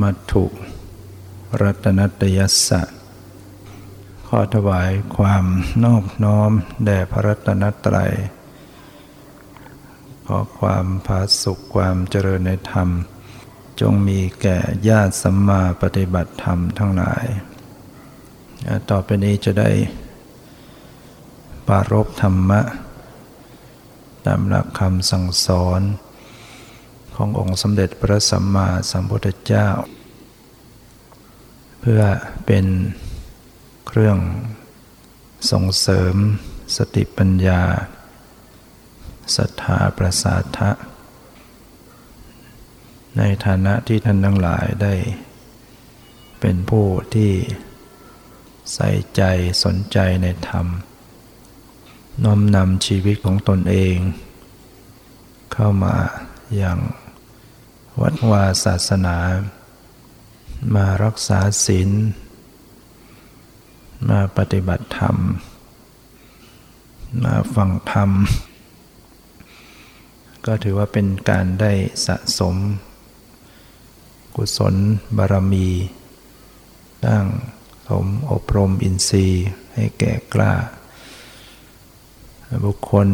มัตถุรัตนัตยัสสะขอถวายความนอบน้อมแด่พระรัตนตรัย ขอความผาสุขความเจริญในธรรม จงมีแก่ญาติสัมมาปฏิบัติธรรมทั้งหลาย ต่อไปนี้จะได้ปารบธรรมะ ตามหลักคำสั่งสอน ขององค์สมเด็จพระสัมมาสัมพุทธเจ้า เพื่อเป็นเครื่องส่งเสริมสติปัญญาศรัทธาประสาทะ ในฐานะที่ท่านทั้งหลายได้ เป็นผู้ที่ใส่ใจสนใจในธรรม น้อมนำชีวิตของตนเอง เข้ามาอย่าง วัดวาศาสนา มารักษาศีลมาปฏิบัติธรรม มาฟังธรรม ก็ถือว่าเป็นการได้สะสม กุศลบารมีตั้งสมอบรมอินทรีย์ให้แก่กล้า บุคคล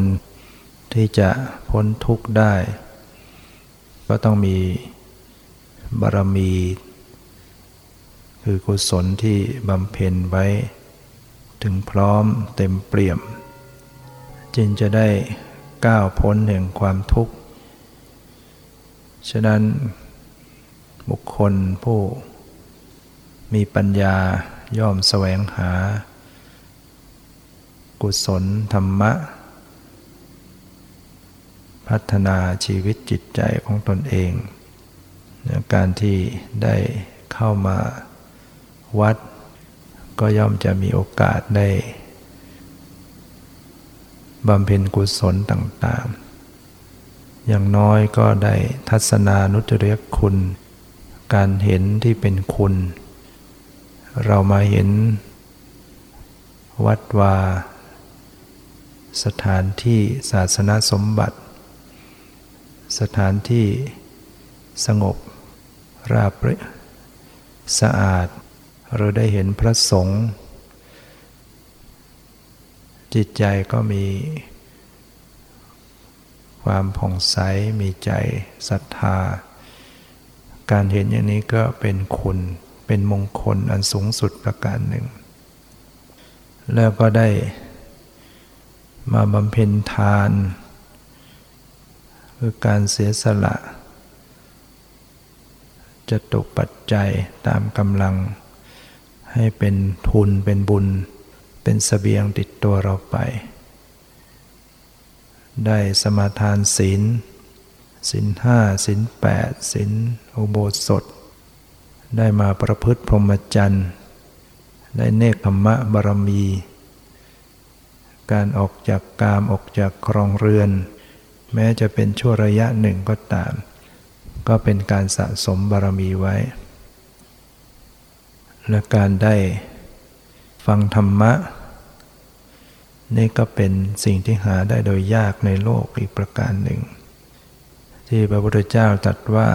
ที่จะพ้นทุกข์ได้ ก็ต้องมีบารมี คือกุศลที่บำเพ็ญไว้ ถึงพร้อมเต็มเปี่ยม จึงจะได้ก้าวพ้นแห่งความทุกข์ ฉะนั้นบุคคลผู้มีปัญญาย่อมแสวงหา กุศลธรรมะ พัฒนาชีวิตจิตใจของตนเอง การที่ได้เข้ามาวัด ก็ย่อมจะมีโอกาสได้บำเพ็ญกุศลต่างๆ อย่างน้อยก็ได้ทัศนานุตริยคุณ การเห็นที่เป็นคุณ เรามาเห็นวัดวา สถานที่ศาสนสมบัติ สถานที่สงบ ราบรสะอาด เราได้เห็นพระสงฆ์จิตใจก็มี ความผ่องใสมีใจศรัทธา การเห็นอย่างนี้ก็เป็นคุณเป็นมงคลอันสูงสุดประการหนึ่ง แล้วก็ได้มาบำเพ็ญทาน คือการเสียสละจะตกปัจจัยตามกำลัง ให้เป็นทุนเป็นบุญ เป็นสเสบียงติดตัวเราไป ได้สมาทานศีลศีลห้าศีลแปดศีลอุโบสถ ได้มาประพฤติพรหมจรรย์ ได้เนคขมะบารมี การออกจากกามออกจากครองเรือน แม้จะเป็นชั่วระยะหนึ่งก็ตาม ก็เป็นการสะสมบารมีไว้ และการได้ฟังธรรมะ นี่ก็เป็นสิ่งที่หาได้โดยยากในโลกอีกประการหนึ่ง ที่พระพุทธเจ้าตรัสว่า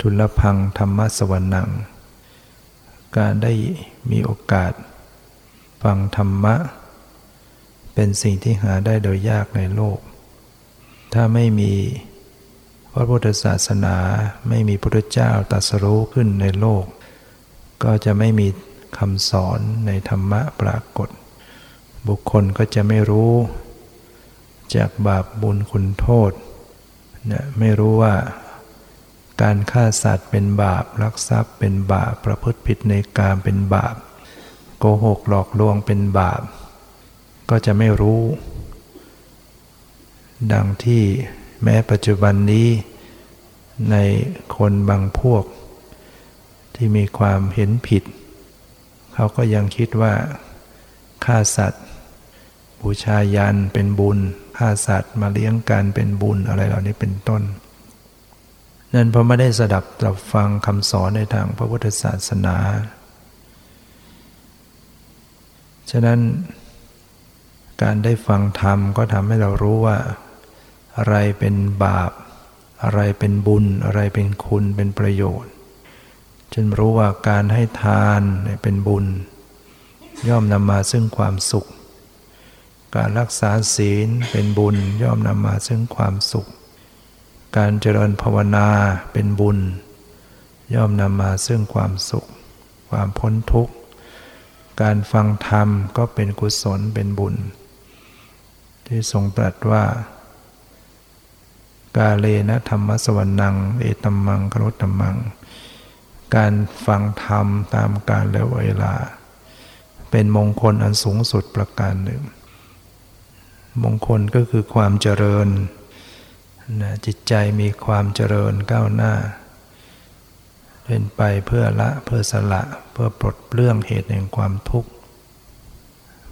ทุลพังธรรมะสวรนัง การได้มีโอกาส ฟังธรรมะ เป็นสิ่งที่หาได้โดยยากในโลก ถ้าไม่มีพระพุทธศาสนาไม่มีพุทธเจ้าตรัสรู้ขึ้นในโลก ก็จะไม่มีคำสอนในธรรมะปรากฏ บุคคลก็จะไม่รู้ จากบาปบุญคุณโทษนะไม่รู้ว่าการฆ่าสัตว์เป็นบาป ลักทรัพย์เป็นบาป ประพฤติผิดในกามเป็นบาป โกหกหลอกลวงเป็นบาป ก็จะไม่รู้ ดังที่แม้ปัจจุบันนี้ในคนบางพวก ที่มีความเห็นผิด เขาก็ยังคิดว่าฆ่าสัตว์ บูชายันเป็นบุญฆ่าสัตว์มาเลี้ยงกันเป็นบุญอะไรเหล่านี้เป็นต้น นั่นเพราะไม่ได้สดับตรับฟังคำสอนในทางพระพุทธศาสนา ฉะนั้น การได้ฟังธรรมก็ทำให้เรารู้ว่า อะไรเป็นบาป อะไรเป็นบุญ อะไรเป็นคุณเป็นประโยชน์จนรู้ว่าการให้ทานเป็นบุญ ย่อมนำมาซึ่งความสุข การรักษาศีลเป็นบุญ ย่อมนำมาซึ่งความสุข การเจริญภาวนาเป็นบุญ ย่อมนำมาซึ่งความสุข ความพ้นทุกข์ การฟังธรรมก็เป็นกุศลเป็นบุญ ที่ทรงตรัสว่า กาเลนะธรรมสวรนัง เอตัมมังครุตตมัง การฟังธรรมตามกาลและเวลา เป็นมงคลอันสูงสุดประการหนึ่ง มงคลก็คือความเจริญนะจิตใจมีความเจริญก้าวหน้า เป็นไปเพื่อละเพื่อสละ เพื่อปลดเปลื้องเหตุแห่งความทุกข์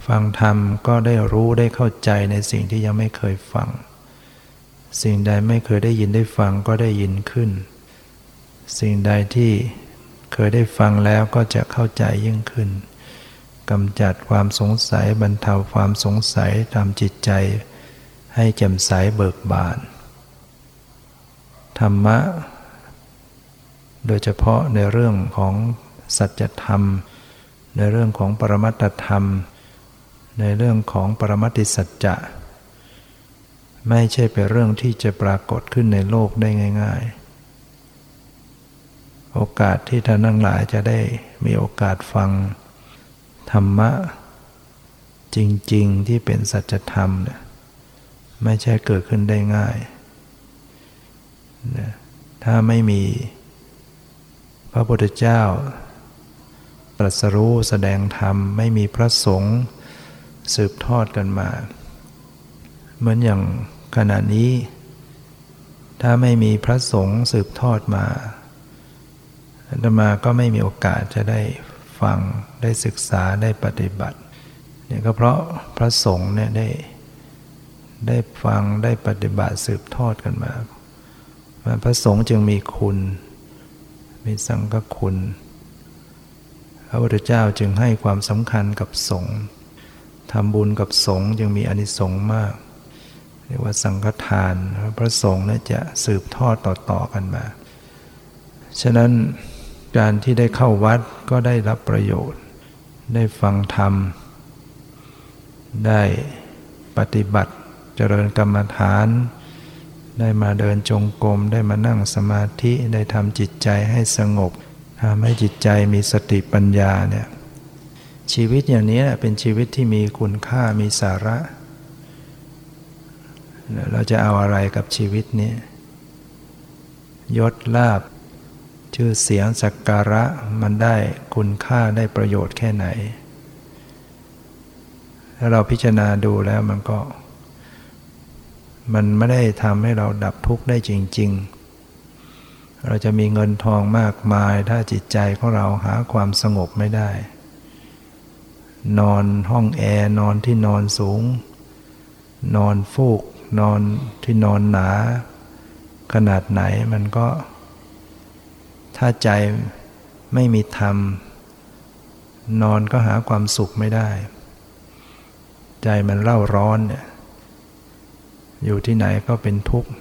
ฟังธรรมก็ได้รู้ได้เข้าใจในสิ่งที่ยังไม่เคยฟัง สิ่งใดไม่เคยได้ยินได้ฟังก็ได้ยินขึ้น สิ่งใดที่เคยได้ฟังแล้วก็จะเข้าใจยิ่งขึ้นกำจัดความสงสัยบรรเทาความสงสัยทำจิตใจ ให้แจ่มใสเบิกบาน ธรรมะ โดยเฉพาะในเรื่องของสัจธรรม ในเรื่องของปรมัตธรรม ในเรื่องของปรมัติสัจจะไม่ใช่เป็นเรื่องที่จะปรากฏขึ้นในโลกได้ง่าย ๆ โอกาสที่ท่านทั้งหลายจะได้มีโอกาสฟังธรรมะ จริง ๆ ที่เป็นสัจธรรมเนี่ยไม่ใช่เกิดขึ้นได้ง่ายนะถ้าไม่มีพระพุทธเจ้าตรัสรู้แสดงธรรม ไม่มีพระสงฆ์ สืบทอดกันมา เหมือนอย่างขณะนี้ ถ้าไม่มีพระสงฆ์สืบทอดมาอาตมาก็ไม่มีโอกาสจะได้ฟังได้ศึกษาได้ปฏิบัติเนี่ยก็เพราะพระสงฆ์เนี่ยได้ได้ฟังได้ปฏิบัติสืบทอดกันมาพระสงฆ์จึงมีคุณ มีสังฆคุณ พระพุทธเจ้าจึงให้ความสำคัญกับสงฆ์ ทำบุญกับสงฆ์จึงมีอนิสงส์มาก เรียกว่าสังฆทานพระสงฆ์เนี่ยจะสืบทอดต่อๆกันมา ฉะนั้นการที่ได้เข้าวัดก็ได้รับประโยชน์ ได้ฟังธรรม ได้ปฏิบัติเจริญกรรมฐาน ได้มาเดินจงกรม ได้มานั่งสมาธิ ได้ทำจิตใจให้สงบทำให้จิตใจมีสติปัญญาเนี่ย ชีวิตอย่างนี้เป็นชีวิตที่มีคุณค่ามีสาระ เราจะเอาอะไรกับชีวิตนี้ ยศลาบ ชื่อเสียงสักการะมันได้คุณค่าได้ประโยชน์แค่ไหน ถ้าเราพิจารณาดูแล้วมันก็ มันไม่ได้ทำให้เราดับทุกข์ได้จริง ๆเราจะมีเงินทองมากมายถ้าจิตใจของเราหาความสงบไม่ได้ นอนห้องแอร์นอนที่นอนสูง นอนฟูก นอนที่นอนหนา ขนาดไหนมันก็ ถ้าใจไม่มีธรรม นอนก็หาความสุขไม่ได้ ใจมันเล่าร้อนเนี่ยอยู่ที่ไหนก็เป็นทุกข์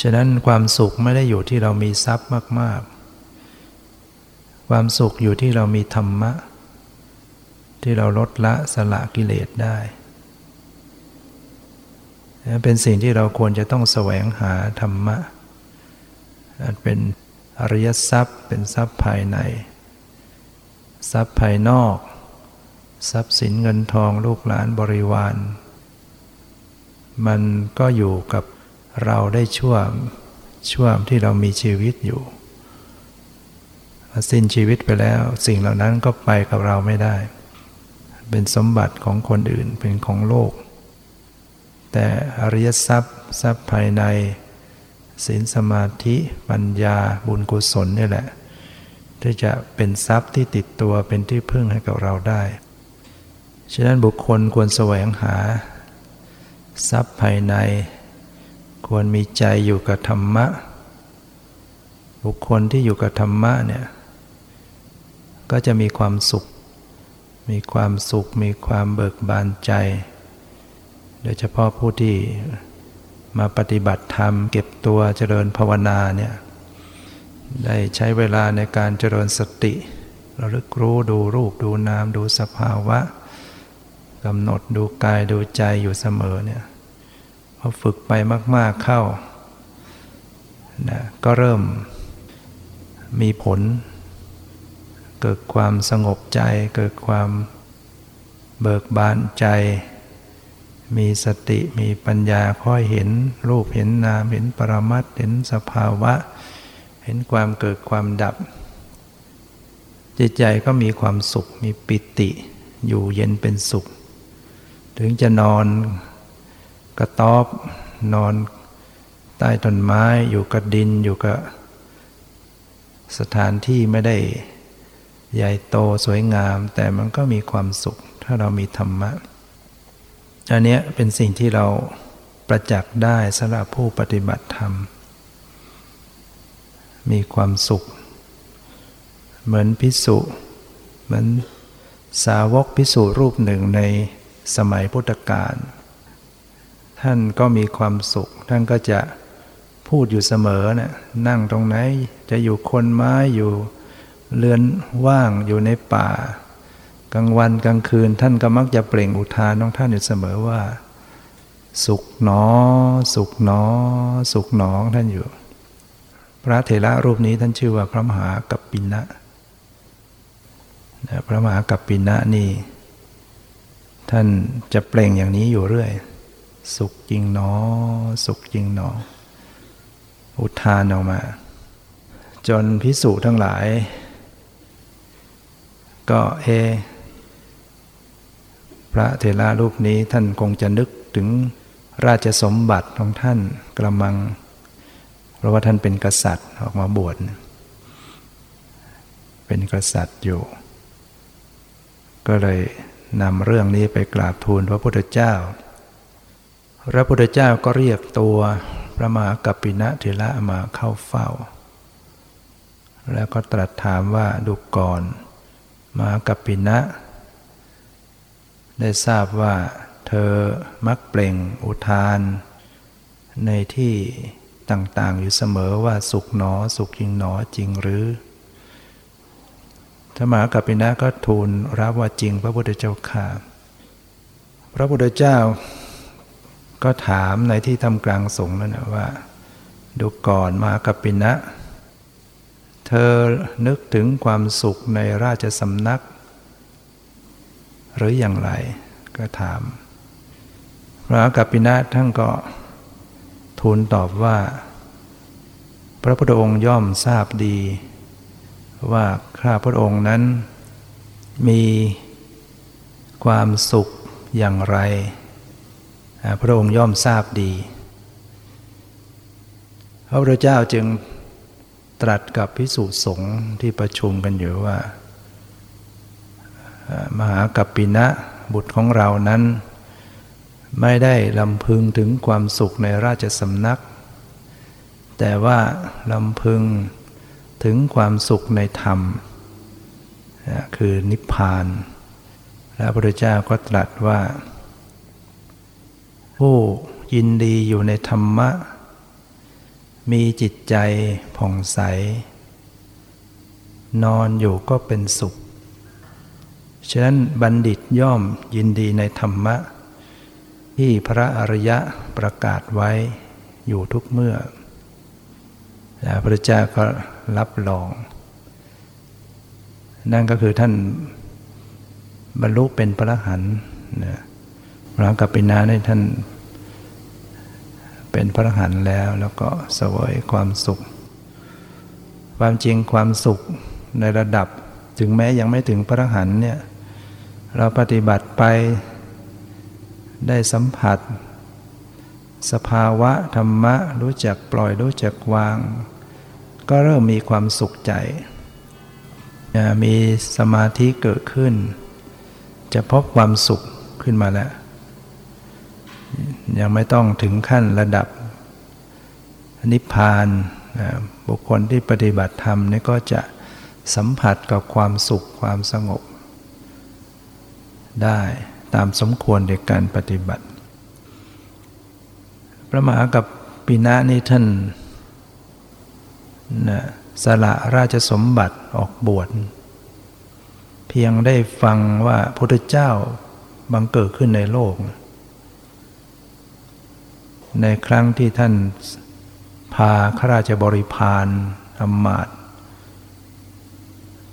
ฉะนั้นความสุขไม่ได้อยู่ที่เรามีทรัพย์มาก ๆ ความสุขอยู่ที่เรามีธรรมะ ที่เราลดละสละกิเลสได้ เป็นสิ่งที่เราควรจะต้องแสวงหาธรรมะเป็นอริยทรัพย์ เป็นทรัพย์ภายใน ทรัพย์ภายนอก ทรัพย์สินเงินทองลูกหลานบริวาร มันก็อยู่กับเราได้ช่วงช่วงที่เรามีชีวิตอยู่สิ้นชีวิตไปแล้ว สิ่งเหล่านั้นก็ไปกับเราไม่ได้ เป็นสมบัติของคนอื่นเป็นของโลก แต่อริยทรัพย์ทรัพย์ภายในศีลสมาธิปัญญาบุญกุศลนี่แหละ ที่จะเป็นทรัพย์ที่ติดตัวเป็นที่พึ่งให้กับเราได้ ฉะนั้นบุคคลควรแสวงหา ทรัพย์ภายใน ควรมีใจอยู่กับธรรมะ บุคคลที่อยู่กับธรรมะเนี่ยก็จะมีความสุข มีความสุขมีความเบิกบานใจ โดยเฉพาะผู้ที่มาปฏิบัติธรรม เก็บตัวเจริญภาวนาเนี่ยได้ใช้เวลาในการเจริญสติระลึกรู้ดูรูปดูนามดูสภาวะกำหนดดูกายดูใจอยู่เสมอเนี่ยพอฝึกไปมาก ๆเข้านะก็เริ่มมีผล เกิดความสงบใจ เกิดความเบิกบานใจ มีสติมีปัญญาค่อยเห็น รูปเห็นนามเห็นปรมัตเห็นสภาวะ เห็นความเกิดความดับ จิตใจก็มีความสุขมีปิติ อยู่เย็นเป็นสุข ถึงจะนอนกระต๊อบนอนใต้ต้นไม้อยู่กับดินอยู่กับสถานที่ไม่ได้ ใหญ่โตสวยงาม แต่มันก็มีความสุข ถ้าเรามีธรรมะ อันนี้เป็นสิ่งที่เราประจักษ์ได้สำหรับผู้ปฏิบัติธรรม มีความสุข เหมือนพิสุเหมือนสาวกพิสุรูปหนึ่งในสมัยพุทธกาลท่านก็มีความสุข ท่านก็จะพูดอยู่เสมอนะ่ะนั่งตรงไหนจะอยู่คนไม้อยู่ เรือนว่างอยู่ในป่า กลางวันกลางคืนท่านก็มักจะเปล่งอุทานของท่านอยู่เสมอว่า สุขหนอ สุขหนอ สุขหนอท่านอยู่ พระเถระรูปนี้ท่านชื่อว่าพระมหากัปปินะพระมหากัปปินะนี่ ท่านจะเปล่งอย่างนี้อยู่เรื่อย สุขจริงหนอ สุขจริงหนอ อุทานออกมาจนพิสูจน์ทั้งหลาย ก็เอ พระเถระรูปนี้ท่านคงจะนึกถึงราชสมบัติของท่านกระมัง เพราะว่าท่านเป็นกษัตริย์ออกมาบวชเป็นกษัตริย์อยู่ ก็เลยนำเรื่องนี้ไปกราบทูลพระพุทธเจ้า พระพุทธเจ้าก็เรียกตัวพระมหากัปปินะเถระมาเข้าเฝ้า แล้วก็ตรัสถามว่าดูก่อน มากัปปินะ ได้ทราบว่าเธอมักเปล่งอุทาน ในที่ต่างๆ อยู่เสมอว่าสุขหนอ สุขจริงหนอจริงหรือธรรมากัปปินะก็ทูลรับว่าจริงพระพุทธเจ้าข่าพระพุทธเจ้าก็ถามในที่ทำกลางสงฆ์นั่นนะว่า ดูก่อนมากัปปินะ เธอนึกถึงความสุขในราชสำนัก หรืออย่างไรก็ถาม พระกัปปินะท่านก็ทูลตอบว่า พระพุทธองค์ย่อมทราบดี ว่าข้าพระองค์นั้น มีความสุขอย่างไร พระองค์ย่อมทราบดี พระพุทธเจ้าจึง ตรัสกับพิสุสงฆ์ที่ประชุมกันอยู่ว่า มหากัปปินะบุตรของเรานั้น ไม่ได้ลำพึงถึงความสุขในราชสำนัก แต่ว่าลำพึงถึงความสุขในธรรม คือนิพพาน และพระพุทธเจ้าก็ตรัสว่า ผู้ยินดีอยู่ในธรรมะ มีจิตใจผ่องใส นอนอยู่ก็เป็นสุข ฉะนั้นบัณฑิตย่อมยินดีในธรรมะ ที่พระอริยะประกาศไว้อยู่ทุกเมื่อพระเจ้าก็รับรอง นั่นก็คือท่านบรรลุเป็นพระหันนะพระกัปปินาในท่าน เป็นพระหันแล้วแล้วก็สวยความสุข ความจริงความสุขในระดับถึงแม้ยังไม่ถึงพระหันเนี่ยเราปฏิบัติไปได้สัมผัส สภาวะธรรมะรู้จักปล่อยรู้จักวาง ก็เริ่มมีความสุขใจ มีสมาธิเกิดขึ้น จะพบความสุขขึ้นมาแล้ว ยังไม่ต้องถึงขั้นระดับนิพพานนะบุคคลที่ปฏิบัติธรรมนี่ก็จะสัมผัสกับความสุขความสงบ ได้ตามสมควรในการปฏิบัติ พระมหากับปีนะนี่ท่านนะสละราชสมบัติออกบวชเพียงได้ฟังว่าพระพุทธเจ้าบังเกิดขึ้นในโลก ในครั้งที่ท่านพาข้าราชบริพารอำมาต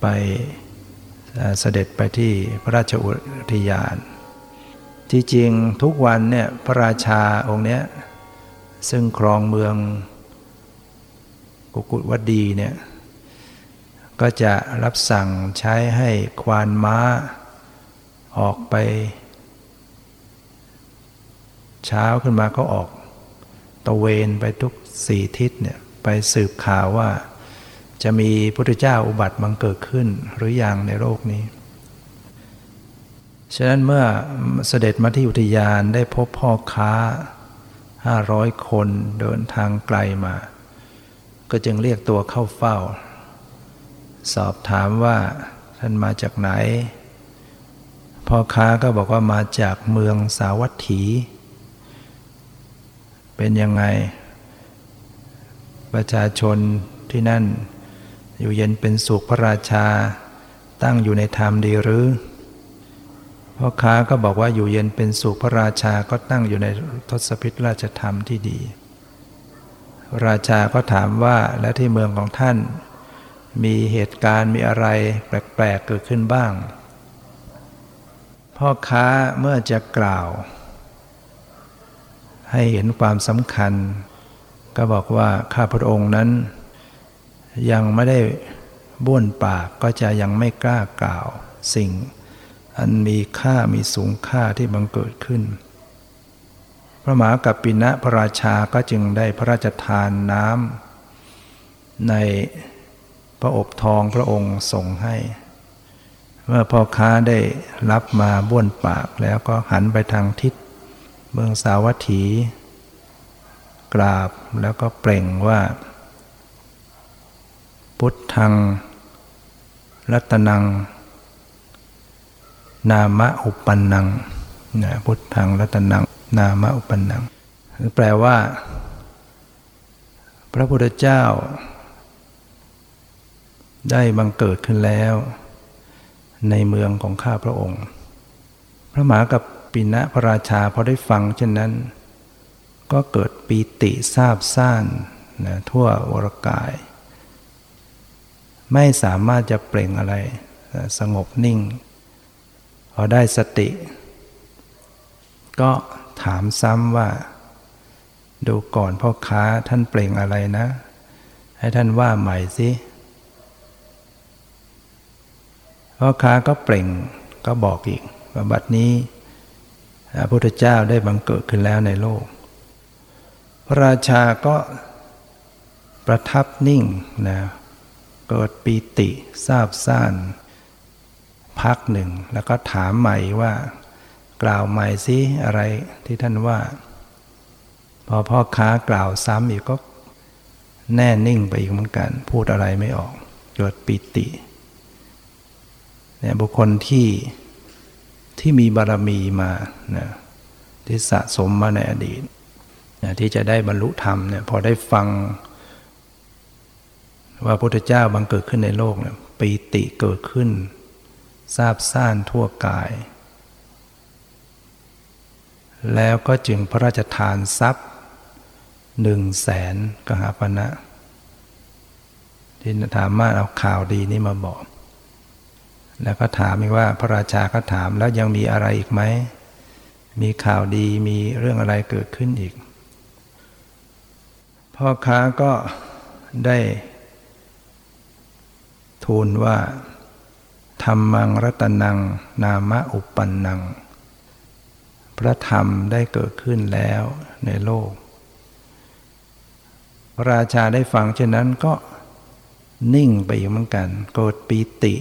ไปเสด็จไปที่พระราชอุทยาน ที่จริงทุกวันเนี่ยพระราชาองค์เนี้ยซึ่งครองเมืองกุกุวดีเนี่ยก็จะรับสั่งใช้ให้ควานม้าออกไป เช้าขึ้นมาก็ออก ตะเวนไปทุกสี่ทิศเนี่ยไปสืบข่าวว่า จะมีพุทธเจ้าอุบัติบังเกิดขึ้นหรืออยังในโลกนี้ ฉะนั้นเมื่อเสด็จมาที่อุทยานได้พบพ่อค้าห้าร้อยคนเดินทางไกลมา ก็จึงเรียกตัวเข้าเฝ้า สอบถามว่าท่านมาจากไหนพ่อค้าก็บอกว่ามาจากเมืองสาวัตถี เป็นยังไง ประชาชนที่นั่น อยู่เย็นเป็นสุขพระราชา ตั้งอยู่ในธรรมดีหรือพ่อค้าก็บอกว่าอยู่เย็นเป็นสุขพระราชาก็ตั้งอยู่ในทศพิธราชธรรมที่ดี ราชาก็ถามว่าและที่เมืองของท่าน มีเหตุการณ์มีอะไรแปลกๆเกิดขึ้นบ้าง พ่อค้าเมื่อจะกล่าว ให้เห็นความสำคัญ ก็บอกว่าข้าพระองค์นั้น ยังไม่ได้บ้วนปากก็จะยังไม่กล้ากล่าวสิ่ง อันมีค่ามีสูงค่าที่บังเกิดขึ้น พระมหากัปปินะพระราชาก็จึงได้พระราชทานน้ำในพระอบทองพระองค์ส่งให้ เมื่อพ่อค้าได้รับมาบ้วนปากแล้วก็หันไปทางทิศ เมืองสาวัตถี กราบแล้วก็เปล่งว่า พุทธัง รัตนัง นามะอุปันนังนะพุทธังรัตนัง นามะอุปันนังแปลว่า พระพุทธเจ้า ได้บังเกิดขึ้นแล้ว ในเมืองของข้าพระองค์ พระหมากับ ปินะพระราชาพอได้ฟังเช่นนั้น ก็เกิดปีติทราบซ่านนะทั่ววรกาย ไม่สามารถจะเปล่งอะไรสงบนิ่ง พอได้สติ ก็ถามซ้ำว่า ดูก่อนพ่อค้าท่านเปล่งอะไรนะ ให้ท่านว่าใหม่สิพ่อค้าก็เปล่งก็บอกอีกว่าบัดนี้ พระพุทธเจ้าได้บังเกิดขึ้นแล้วในโลก พระราชาก็ประทับนิ่งนะเกิดปีติทราบซ่านพักหนึ่ง แล้วก็ถามใหม่ว่ากล่าวใหม่สิอะไรที่ท่านว่า พอพ่อค้ากล่าวซ้ำอีกก็แน่นิ่งไปอีกเหมือนกัน พูดอะไรไม่ออกเกิดปีติเนี่ยบุคคลที่ ที่มีบารมีมานะที่สะสมมาในอดีตนะที่จะได้บรรลุธรรมเนี่ยพอได้ฟัง ว่าพระพุทธเจ้าบังเกิดขึ้นในโลกเนี่ยปีติเกิดขึ้นทราบซ่านทั่วกาย แล้วก็จึงพระราชทานทรัพย์หนึ่งแสนกหาปณะที่ถามมาเอาข่าวดีนี้มาบอก แล้วก็ถามอีกว่าพระราชาก็ถามแล้วยังมีอะไรอีกไหม มีข่าวดีมีเรื่องอะไรเกิดขึ้นอีก พ่อค้าก็ได้ทูลว่าธรรมังรัตนัง นามะอุปปันนัง พระธรรมได้เกิดขึ้นแล้วในโลก พระราชาได้ฟังเช่นนั้นก็นิ่งไปอยู่เหมือนกัน โกรธปีติ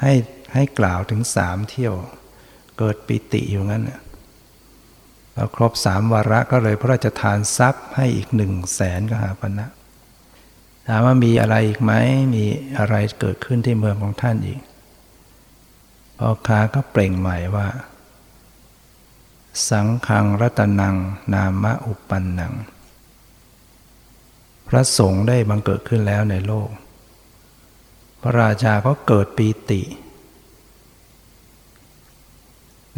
ให้ให้กล่าวถึงสามเที่ยว เกิดปีติอยู่งั้นพอครบสามวาระก็เลยพระราชทานทรัพย์ให้อีกหนึ่งแสนกหาปณะถามว่ามีอะไรอีกไหมมีอะไรเกิดขึ้นที่เมืองของท่านอีกพ่อค้าก็เปล่งใหม่ว่า สังขังรัตนัง นามะอุปปันนัง พระสงฆ์ได้บังเกิดขึ้นแล้วในโลก พระราชาก็เกิดปีติ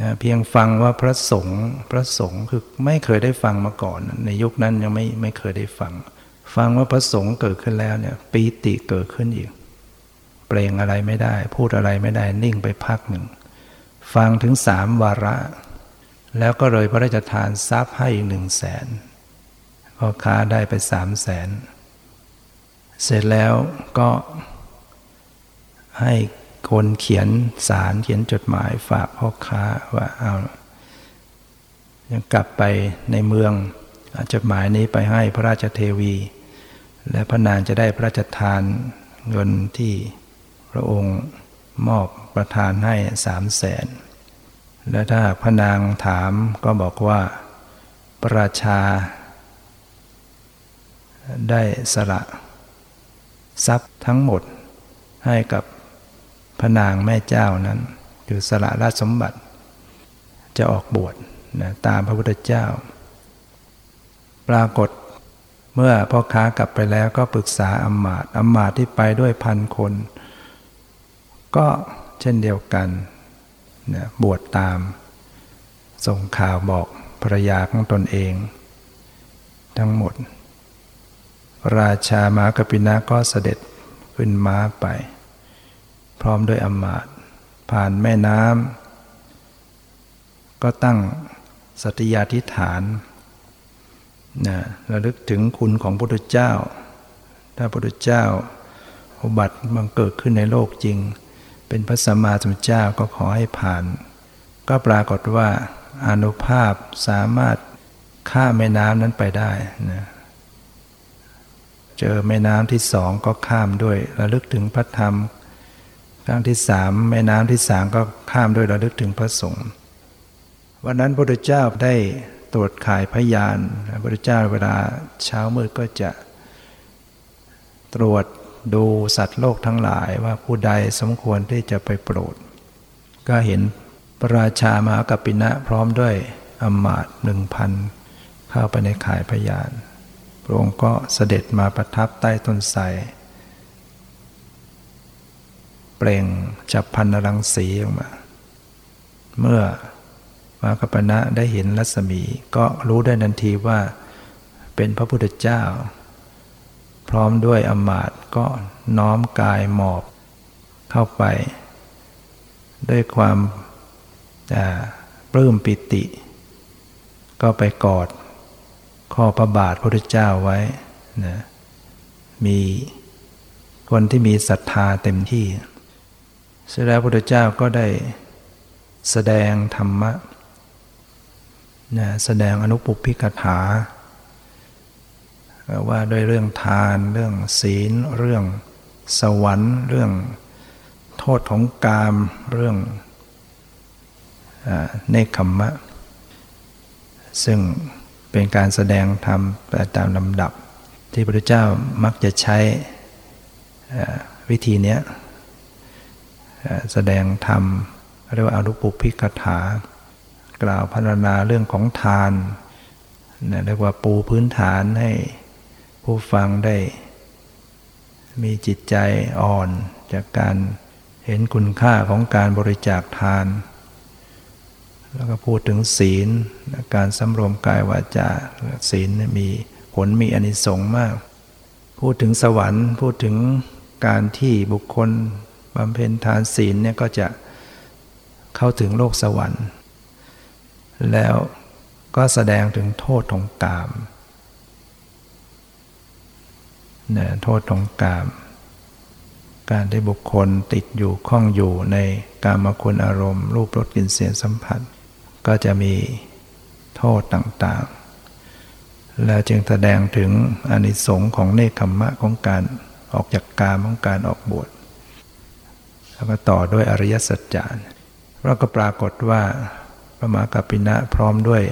นะเพียงฟังว่าพระสงฆ์พระสงฆ์คือไม่เคยได้ฟังมาก่อน ในยุคนั้นยังไม่ไม่เคยได้ฟัง ฟังว่าพระสงฆ์เกิดขึ้นแล้วเนี่ยปีติเกิดขึ้นอีกเปล่งอะไรไม่ได้ พูดอะไรไม่ได้นิ่งไปพักหนึ่ง ฟังถึงสามวาระ แล้วก็เลยพระราชทานทรัพย์ให้อีกหนึ่งแสนพ่อค้าได้ไปสามแสนเสร็จแล้วก็ ให้คนเขียนสารเขียนจดหมายฝากพ่อค้าว่าเอายังกลับไปในเมืองจดหมายนี้ไปให้พระราชเทวี และพระนางจะได้พระราชทานเงินที่พระองค์มอบประทานให้สามแสนและถ้าพระนางถามก็บอกว่าประราชา ได้สละ ทรัพย์ทั้งหมดให้กับ พระนางแม่เจ้านั้นคือสละราชสมบัติ จะออกบวชนะตามพระพุทธเจ้า ปรากฏเมื่อพ่อค้ากลับไปแล้วก็ปรึกษาอมมาตอมมาตที่ไปด้วยพันคน ก็เช่นเดียวกันนะบวชตาม ส่งข่าวบอกภรรยาของตนเอง ทั้งหมด ราชามากปินะก็เสด็จขึ้นม้าไป พร้อมด้วยอมมาตผ่านแม่น้ำก็ตั้งสติยาธิฐานนะระลึกถึงคุณของพระพุทธเจ้า ถ้าพระพุทธเจ้าอุบัติบังเกิดขึ้นในโลกจริง เป็นพระสัมมาสัมพุทธเจ้าก็ขอให้ผ่าน ก็ปรากฏว่าอนุภาพสามารถข้ามแม่น้ำนั้นไปได้นะเจอแม่น้ำที่สองก็ข้ามด้วยระลึกถึงพระธรรม ครั้งที่สามแม่น้ำที่สามก็ข้ามด้วยระลึกถึงพระสงฆ์วันนั้นพระพุทธเจ้าได้ตรวจขายพยานพระพุทธเจ้าเวลาเช้ามืดก็จะ ตรวจดูสัตว์โลกทั้งหลายว่าผู้ใดสมควรที่จะไปโปรด ก็เห็นพระราชามากัปปินะพร้อมด้วยอมมาตหนึ่งพันเข้าไปในขายพยานพระองค์ก็เสด็จมาประทับใต้ต้นไทร เปล่งจับพันรังสีออกมา เมื่อมากัปณะได้เห็นรัศมี ก็รู้ได้ทันทีว่าเป็นพระพุทธเจ้า พร้อมด้วยอมาตก็น้อมกายหมอบเข้าไป ด้วยความปลื้มปิติ ก็ไปกอดข้อพระบาทพระพุทธเจ้าไว้นะมีคนที่มีศรัทธาเต็มที่ เสร็จแล้วพระพุทธเจ้าก็ได้แสดงธรรมะนะแสดงอนุปุพิกถา ว่าด้วยเรื่องทานเรื่องศีล เรื่องสวรรค์ เรื่องโทษของกาม เรื่องเนคขมมะ ซึ่งเป็นการแสดงธรรมตามลำดับ ที่พระเจ้ามักจะใช้วิธีนี้ แสดงธรรมเรียกว่าอนุปุพิกถา กล่าวพรรณนาเรื่องของทานเรียกว่าปูพื้นฐานให้ผู้ฟังได้ มีจิตใจอ่อนจากการเห็นคุณค่าของการบริจาคทาน แล้วก็พูดถึงศีล การสำรวมกายวาจาศีลมีผลมีอนิสงส์มาก พูดถึงสวรรค์ พูดถึงการที่บุคคล บำเพ็ญทานศีลเนี่ยก็จะเข้าถึงโลกสวรรค์ แล้วก็แสดงถึงโทษของกามเนี่ยโทษของกาม การที่บุคคลติดอยู่ข้องอยู่ในกามคุณอารมณ์ รูปรสกลิ่นเสียงสัมผัส ก็จะมีโทษต่างๆ แล้วจึงแสดงถึงอนิสงค์ของเนคขมมะของการออกจากกามของการออกบวช แล้วก็ต่อด้วยอริยสัจจานแล้วก็ปรากฏว่าพระมหากัปปินะพร้อมด้วย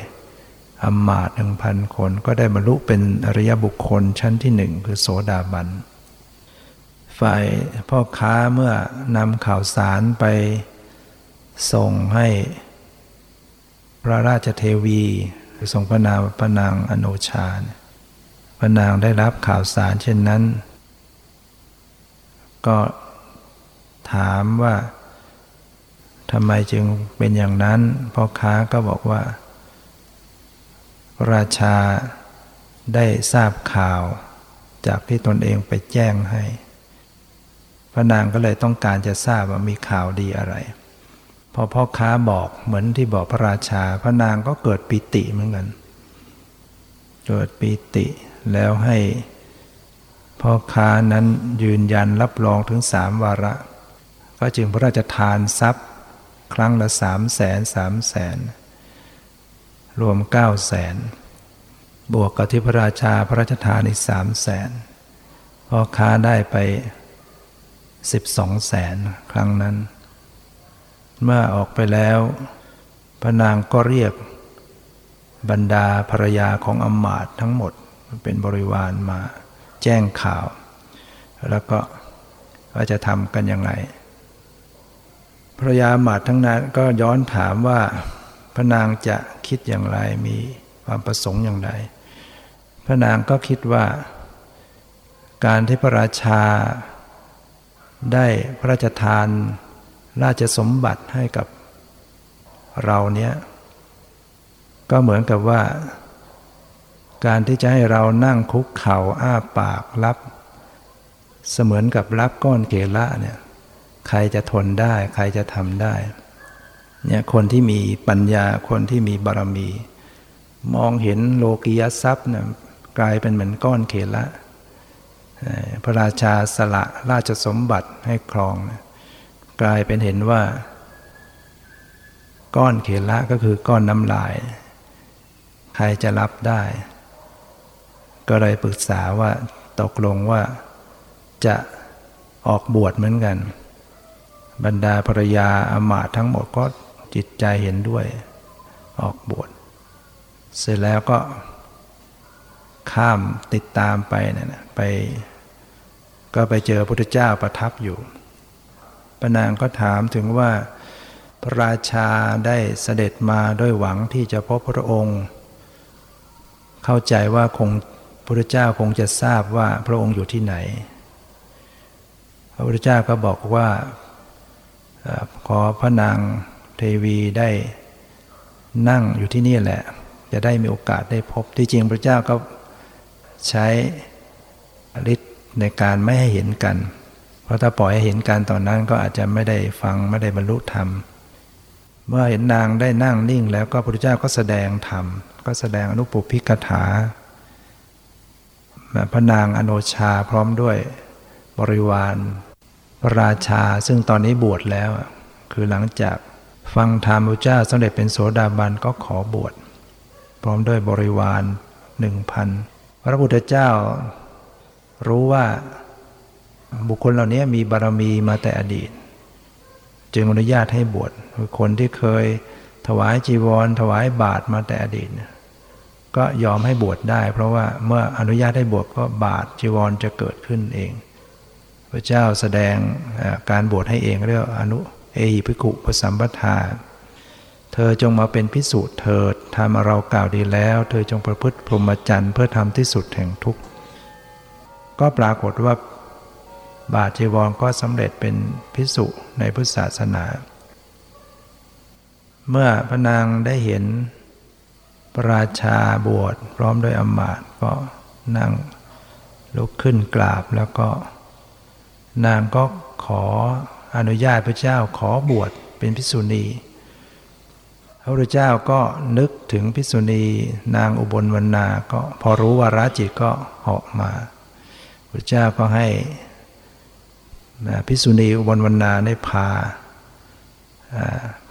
อมมาตหนึ่งพันคน ก็ได้บรรลุเป็นอริยบุคคลชั้นที่หนึ่งคือโสดาบัน ฝ่ายพ่อค้าเมื่อนำข่าวสารไปส่งให้พระราชเทวีหรือส่งพระนางพระนางอโนชาพระนางได้รับข่าวสารเช่นนั้น ก็ ถามว่าทำไมจึงเป็นอย่างนั้นพ่อค้าก็บอกว่า ราชาได้ทราบข่าวจากที่ตนเองไปแจ้งให้ พระนางก็เลยต้องการจะทราบว่ามีข่าวดีอะไร พอพ่อค้าบอกเหมือนที่บอกพระราชา พระนางก็เกิดปิติเหมือนกัน เกิดปิติแล้วให้พ่อค้านั้นยืนยันรับรองถึงสามวาระ ก็จึงพระราชทานทรัพย์ ครั้งละสามแสนสามแสนรวมเก้าแสนบวกกับที่พระราชาพระราชทานอีกสามแสนพ่อค้าได้ไปสิบสองแสนครั้งนั้น เมื่อออกไปแล้ว พระนางก็เรียกบรรดาภรรยาของอมมาตทั้งหมดเป็นบริวารมาแจ้งข่าว แล้วก็ว่าจะทำกันยังไง ภรรยาหมาดทั้งนั้นก็ย้อนถามว่าพระนางจะคิดอย่างไรมีความประสงค์อย่างไร พระนางก็คิดว่า การที่พระราชา ได้พระราชทาน ราชสมบัติให้กับเราเนี้ยก็เหมือนกับว่า การที่จะให้เรานั่งคุกเข่าอ้าปากรับ เสมือนกับรับก้อนเกละเนี่ย ใครจะทนได้ ใครจะทำได้เนี่ยคนที่มีปัญญาคนที่มีบารมี มองเห็นโลกียทรัพย์นะกลายเป็นเหมือนก้อนเขละพระราชาสละราชสมบัติให้ครองกลายเป็นเห็นว่า ก้อนเขละก็คือก้อนน้ำลาย ใครจะรับได้ ก็เลยปรึกษาว่าตกลงว่าจะออกบวชเหมือนกัน บรรดาภรรยาอมาตทั้งหมดก็จิตใจเห็นด้วยออกบวชเสร็จแล้วก็ข้ามติดตามไปนะ่ะไป ก็ไปเจอพระพุทธเจ้าประทับอยู่ปนางก็ถามถึงว่า พระราชาได้เสด็จมาด้วยหวังที่จะพบพระองค์ เข้าใจว่าคงพระพุทธเจ้าคงจะทราบว่าพระองค์อยู่ที่ไหน พระพุทธเจ้าก็บอกว่า ขอพระนางเทวีได้นั่งอยู่ที่นี่แหละ จะได้มีโอกาสได้พบที่จริงพระเจ้าก็ใช้ฤทธิ์ในการไม่ให้เห็นกัน เพราะถ้าปล่อยให้เห็นกันตอนนั้นก็อาจจะไม่ได้ฟังไม่ได้บรรลุธรรม เมื่อเห็นนางได้นั่งนิ่งแล้วก็พระเจ้าก็แสดงธรรม ก็แสดงอนุปุพิกถาพระนางอโนชาพร้อมด้วยบริวาร ราชาซึ่งตอนนี้บวชแล้ว คือหลังจากฟังธรรมพระเจ้าสำเร็จเป็นโสดาบันก็ขอบวชพร้อมด้วยบริวารหนึ่งพันพระพุทธเจ้ารู้ว่าบุคคลเหล่านี้มีบารมีมาแต่อดีต จึงอนุญาตให้บวชคนที่เคยถวายจีวร ถวายบาตรมาแต่อดีต ก็ยอมให้บวชได้ เพราะว่าเมื่ออนุญาตให้บวชก็บาตรจีวรจะเกิดขึ้นเอง พระเจ้าแสดงการบวชให้เองเรียกอนุเอหิภิกุปสัมปทา เธอจงมาเป็นพิสูจน์เถิดทำเรากล่าวดีแล้ว เธอจงประพฤติพรหมจรรย์เพื่อทำที่สุดแห่งทุกข์ก็ปรากฏว่าบาทจีวรก็สำเร็จเป็นพิสุในพุทธศาสนา เมื่อพระนางได้เห็นพระราชาบวชพร้อมด้วยอมาตย์ก็นั่งลุกขึ้นกราบแล้วก็ นางก็ขออนุญาตพระเจ้าขอบวชเป็นพิสุณี พระพุทธเจ้าก็นึกถึงพิสุณีนางอุบลวรรณาก็พอรู้ว่าราจิตก็เหาะมาพระเจ้าก็ให้พิสุณีอุบลวรรณาได้พา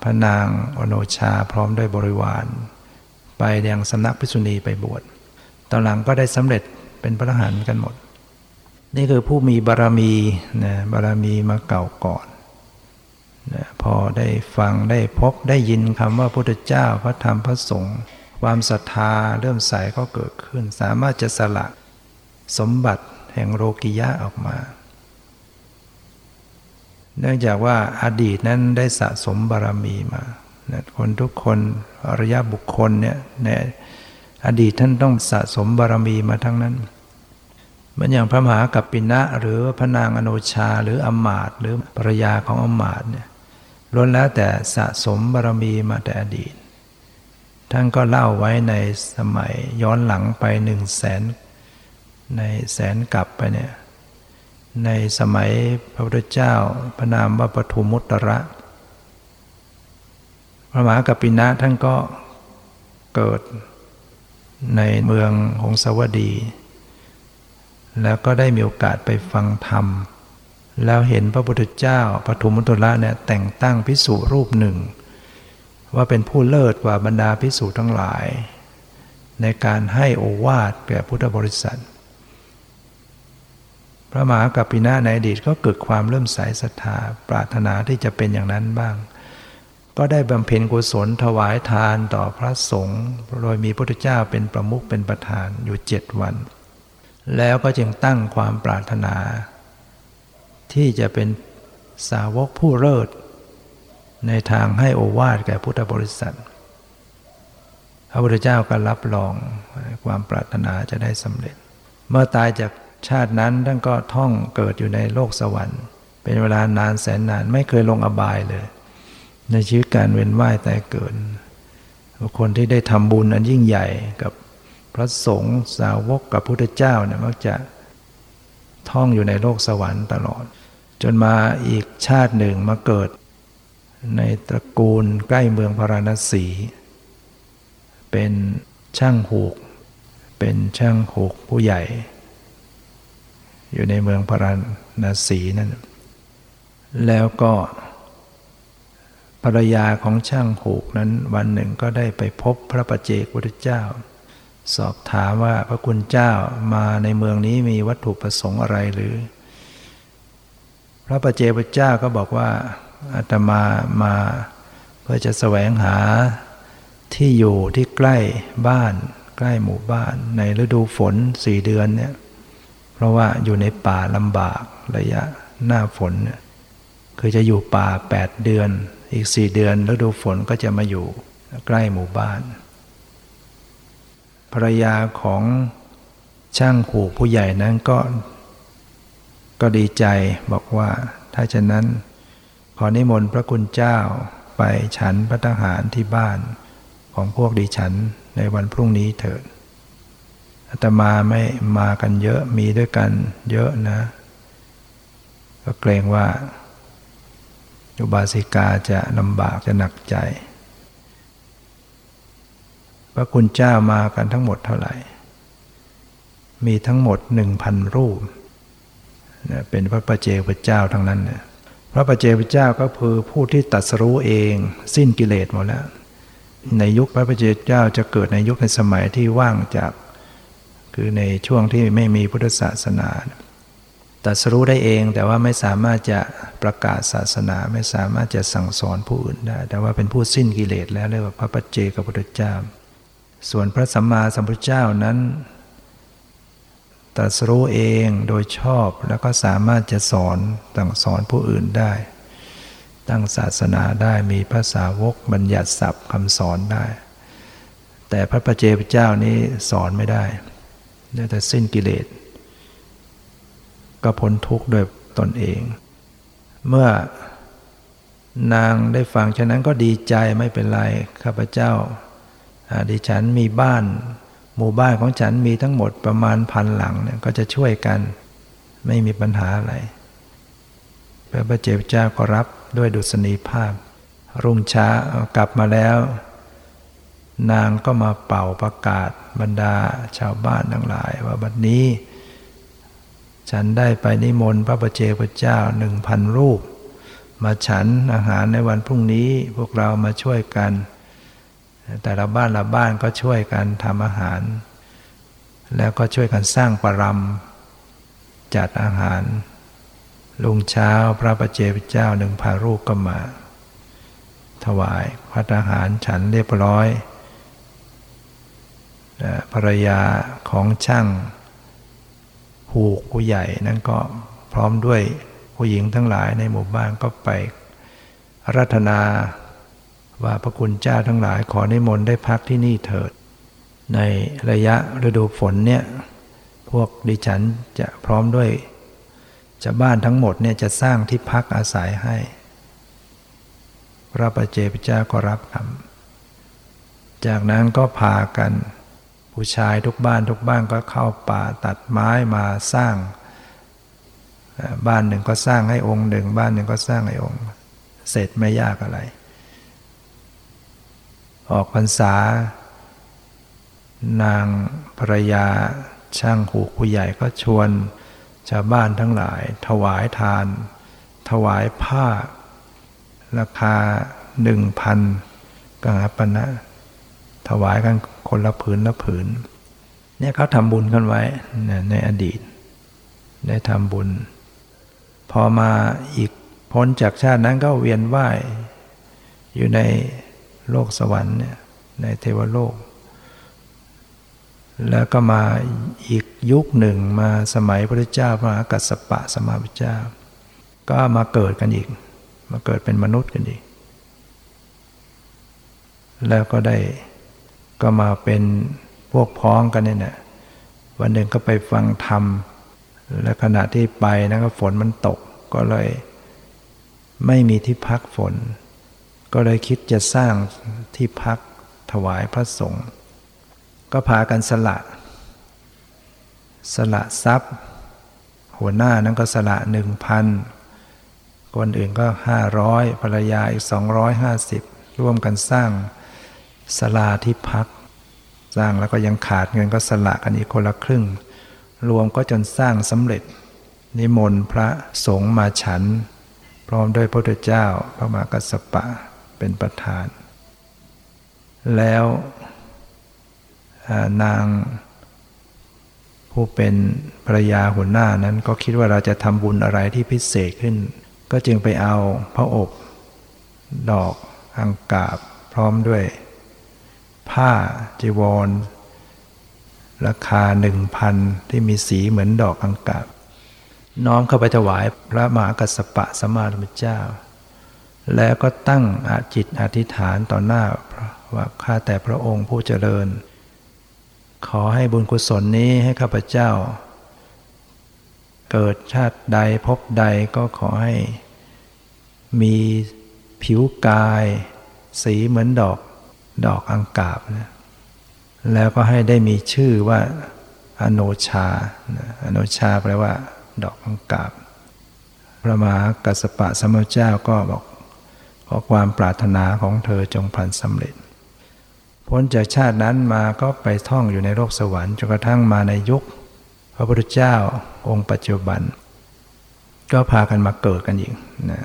พระนางอโนชาพร้อมด้วยบริวาร ไปยังสำนักพิสุณีไปบวชตอนหลังก็ได้สำเร็จเป็นพระอรหันต์กันหมด นี่คือผู้มีบารมีนะบารมีมาเก่าก่อนนะพอได้ฟังได้พบได้ยินคำว่าพุทธเจ้าพระธรรมพระสงฆ์ความศรัทธาเริ่มใสก็เกิดขึ้น สามารถจะสละสมบัติแห่งโลกิยะออกมา เนื่องจากว่าอดีตนั้นได้สะสมบารมีมาคนทุกคนอริยบุคคลเนี่ยในอดีตท่านต้องสะสมบารมีมาทั้งนั้น เหมือนอย่างพระมหากัปปินะ หรือพระนางอโนชาหรืออมาตหรือภรรยาของอมาตเนี่ยล้วนแล้วแต่สะสมบารมีมาแต่อดีต ท่านก็เล่าไว้ในสมัยย้อนหลังไปหนึ่งแสนในแสนกลับไปเนี่ยในสมัยพระพุทธเจ้าพระนามว่าปทุมุตระ พระมหากัปปินะท่านก็เกิดในเมืองหงสาวดี แล้วก็ได้มีโอกาสไปฟังธรรม แล้วเห็นพระพุทธเจ้าปฐุมมตุละเนี่ยแต่งตั้งพิสุรูปหนึ่ง ว่าเป็นผู้เลิศกว่าบรรดาพิสุทั้งหลาย ในการให้โอวาทแก่พุทธบริษัท พระมหากัปปินะในอดีตก็เกิดความเริ่มใสศรัทธาปรารถนาที่จะเป็นอย่างนั้นบ้าง ก็ได้บำเพ็ญกุศลถวายทานต่อพระสงฆ์โดยมีพระพุทธเจ้าเป็นประมุขเป็นประธานอยู่เจ็ดวัน แล้วก็จึงตั้งความปรารถนา ที่จะเป็นสาวกผู้เลิศในทางให้โอวาทแก่พุทธบริษัท พระพุทธเจ้าก็รับรองความปรารถนาจะได้สำเร็จ เมื่อตายจากชาตินั้นท่านก็ท่องเกิดอยู่ในโลกสวรรค์ เป็นเวลานานแสนนานไม่เคยลงอบายเลย ในชีวิตการเวียนว่ายตายเกิดคนที่ได้ทำบุญอันยิ่งใหญ่กับ พระสงฆ์สาวกกับพุทธเจ้าเนี่ยมักจะท่องอยู่ในโลกสวรรค์ตลอด จนมาอีกชาติหนึ่งมาเกิด ในตระกูลใกล้เมืองพาราณสี เป็นช่างหูก เป็นช่างหูกผู้ใหญ่ อยู่ในเมืองพาราณสีนั่นแล้วก็ภรรยาของช่างหูกนั้นวันหนึ่งก็ได้ไปพบพระประเจกพุทธเจ้า สอบถามว่าพระคุณเจ้ามาในเมืองนี้มีวัตถุประสงค์อะไรหรือ พระประเจพุทธเจ้าก็บอกว่าอาตมามาเพื่อจะแสวงหาที่อยู่ที่ใกล้บ้าน ใกล้หมู่บ้าน ในฤดูฝนสี่เดือนเนี่ยเพราะว่าอยู่ในป่าลำบากระยะหน้าฝนเนี่ยคือจะอยู่ป่าแปดเดือน อีกสี่เดือนฤดูฝนก็จะมาอยู่ใกล้หมู่บ้าน ภรรยาของช่างผูกผู้ใหญ่นั้นก็ ก็ดีใจบอกว่า ถ้าฉะนั้น ขอนิมนต์พระคุณเจ้าไปฉันพระทหารที่บ้านของพวกดิฉันในวันพรุ่งนี้เถิดอาตมาไม่มากันเยอะมีด้วยกันเยอะนะ ก็เกรงว่าอุบาสิกาจะลำบากจะหนักใจ พระคุณเจ้ามากันทั้งหมดเท่าไหร่ มีทั้งหมดหนึ่งพันรูปเป็นพระประเจพระเจ้าทั้งนั้นเนี่ยพระประเจพระเจ้าก็คือผู้ที่ตัดสรู้เอง สิ้นกิเลสหมดแล้ว ในยุคพระประเจเจ้าจะเกิดในยุคในสมัยที่ว่างจาก คือในช่วงที่ไม่มีพุทธศาสนาตัดสรู้ได้เองแต่ว่าไม่สามารถจะประกาศศาสนาไม่สามารถจะสั่งสอนผู้อื่นได้ แต่ว่าเป็นผู้สิ้นกิเลสแล้วเรียกว่าพระปัจเจกพุทธเจ้า ส่วนพระสัมมาสัมพุทธเจ้านั้นตัดสรู้เองโดยชอบแล้วก็สามารถจะสอนตั้งสอนผู้อื่นได้ ตั้งศาสนาได้มีภาษาวกบัญญัติศัพท์คำสอนได้ แต่พระปัจเจกเจ้านี้สอนไม่ได้ได้แต่สิ้นกิเลส ก็พ้นทุกข์โดยตนเอง เมื่อนางได้ฟังฉะนั้นก็ดีใจไม่เป็นไรข้าพเจ้า ดิฉันมีบ้าน หมู่บ้านของฉันมีทั้งหมดประมาณพันหลังเนี่ยก็จะช่วยกัน ไม่มีปัญหาอะไรพระประเจ้าเจ้าก็รับด้วยดุษณีภาพ รุ่งเช้ากลับมาแล้ว นางก็มาเป่าประกาศบรรดาชาวบ้านทั้งหลาย ว่าบัดนี้ ฉันได้ไปนิมนต์พระประเจ้าเจ้าหนึ่งพันรูป มาฉันอาหารในวันพรุ่งนี้พวกเรามาช่วยกัน แต่ละบ้านละบ้านก็ช่วยกันทำอาหาร แล้วก็ช่วยกันสร้างปรำจัดอาหารลุงเช้าพระประเจ้าเจ้าหนึ่งพันรูปก็มา ถวายพัฒอาหารฉันเรียบร้อยภรรยาของช่างผูกผู้ใหญ่นั้นก็พร้อมด้วยผู้หญิงทั้งหลายในหมู่บ้านก็ไปรัตนา ว่าพระคุณเจ้าทั้งหลายขอนิมนต์ได้พักที่นี่เถิด ในระยะฤดูฝนเนี่ยพวกดิฉันจะพร้อมด้วยจะบ้านทั้งหมดเนี่ยจะสร้างที่พักอาศัยให้ พระประเจพเจ้าก็รับคำจากนั้นก็พากัน ผู้ชายทุกบ้านทุกบ้านก็เข้าป่าตัดไม้มาสร้าง บ้านหนึ่งก็สร้างให้องค์หนึ่งบ้านหนึ่งก็สร้างให้องค์ เสร็จไม่ยากอะไร ออกพรรษา นางภรรยาช่างหูผู้ใหญ่ก็ชวนชาวบ้านทั้งหลาย ถวายทาน ถวายผ้า ราคาหนึ่งพันกังปณะถวายกันคนละผืนละผืน เนี่ยเขาทำบุญกันไว้ในอดีต ได้ทำบุญ พอมาอีกพ้นจากชาตินั้นก็เวียนว่ายอยู่ใน โลกสวรรค์เนี่ยในเทวโลก แล้วก็มาอีกยุคหนึ่งมาสมัยพระเจ้าพระกัสสปะสมาพุทธเจ้า ก็มาเกิดกันอีก มาเกิดเป็นมนุษย์กันอีก แล้วก็ได้ก็มาเป็นพวกพ้องกันเนี่ยนะวันหนึ่งก็ไปฟังธรรม และขณะที่ไปนะก็ฝนมันตกก็เลย ไม่มีที่พักฝน ก็เลยคิดจะสร้างที่พักถวายพระสงฆ์ก็พากันสละ สละทรัพย์ หัวหน้านั้นก็สละหนึ่งพันคนอื่นก็ห้าร้อยภรรยาอีกสองร้อยห้าสิบร่วมกันสร้างสลาที่พัก สร้างแล้วก็ยังขาดเงินก็สละกันอีกคนละครึ่ง รวมก็จนสร้างสำเร็จ นิมนต์พระสงฆ์มาฉัน พร้อมด้วยพระพุทธเจ้าพระมหากัสสปะ เป็นประธาน แล้วนางผู้เป็นภรยาหัวหน้านั้นก็คิดว่าเราจะทำบุญอะไรที่พิเศษขึ้น ก็จึงไปเอาพระอบ ดอกอังกาบพร้อมด้วย ผ้าจีวร ราคาหนึ่งพันที่มีสีเหมือนดอกอังกาบ น้อมเข้าไปถวายพระมหากัสสปะสัมมาธเจ้า แล้วก็ตั้งอาจิตอธิษฐานต่อหน้าว่าข้าแต่พระองค์ผู้เจริญ ขอให้บุญกุศลนี้ให้ข้าพเจ้า เกิดชาติใดพบใดก็ขอให้ มีผิวกาย สีเหมือนดอกดอกอังกาบนะแล้วก็ให้ได้มีชื่อว่าอโนชา อโนชาแปลว่า ดอกอังกาบ พระมหากัสปะสมเจ้าก็บอก อความปรารถนาของเธอจงพันสำเร็จ พ้นจากชาตินั้นมาก็ไปท่องอยู่ในโลกสวรรค์จนกระทั่งมาในยุค พระพุทธเจ้าองค์ปัจจุบัน ก็พากันมาเกิดกันอีกนะ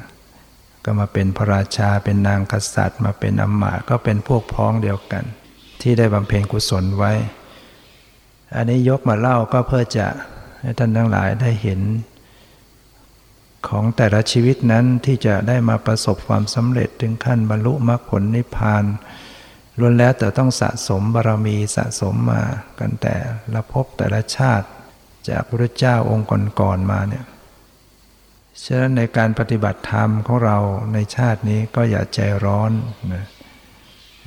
ก็มาเป็นพระราชาเป็นนางกษัตริย์ มาเป็นอมมาก็เป็นพวกพ้องเดียวกัน ที่ได้บำเพ็ญกุศลไว้ อันนี้ยกมาเล่าก็เพื่อจะให้ท่านทั้งหลายได้เห็น ของแต่ละชีวิตนั้นที่จะได้มาประสบความสำเร็จถึงขั้นบรรลุมรรคผลนิพพานล้วนแล้วแต่ต้องสะสมบารมีสะสมมากันแต่ละภพแต่ละชาติ จากพระเจ้าองค์ก่อนๆมาเนี่ยฉะนั้นในการปฏิบัติธรรมของเราในชาตินี้ก็อย่าใจร้อนนะ